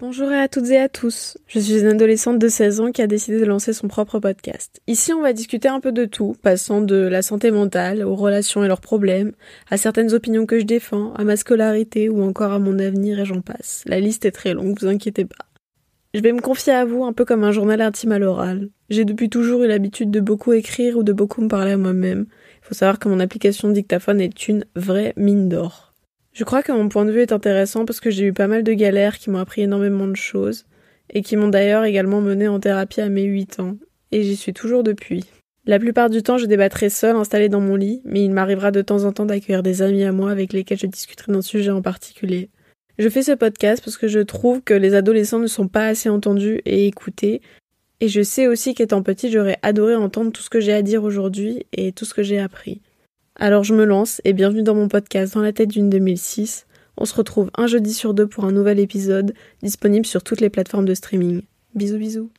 Bonjour à toutes et à tous. Je suis une adolescente de 16 ans qui a décidé de lancer son propre podcast. Ici, on va discuter un peu de tout, passant de la santé mentale aux relations et leurs problèmes, à certaines opinions que je défends, à ma scolarité ou encore à mon avenir et j'en passe. La liste est très longue, vous inquiétez pas. Je vais me confier à vous un peu comme un journal intime à l'oral. J'ai depuis toujours eu l'habitude de beaucoup écrire ou de beaucoup me parler à moi-même. Il faut savoir que mon application dictaphone est une vraie mine d'or. Je crois que mon point de vue est intéressant parce que j'ai eu pas mal de galères qui m'ont appris énormément de choses et qui m'ont d'ailleurs également mené en thérapie à mes 8 ans. Et j'y suis toujours depuis. La plupart du temps, je débattrai seule, installée dans mon lit, mais il m'arrivera de temps en temps d'accueillir des amis à moi avec lesquels je discuterai d'un sujet en particulier. Je fais ce podcast parce que je trouve que les adolescents ne sont pas assez entendus et écoutés, et je sais aussi qu'étant petit, j'aurais adoré entendre tout ce que j'ai à dire aujourd'hui et tout ce que j'ai appris. Alors je me lance et bienvenue dans mon podcast Dans la tête d'une 2006. On se retrouve un jeudi sur deux pour un nouvel épisode disponible sur toutes les plateformes de streaming. Bisous bisous.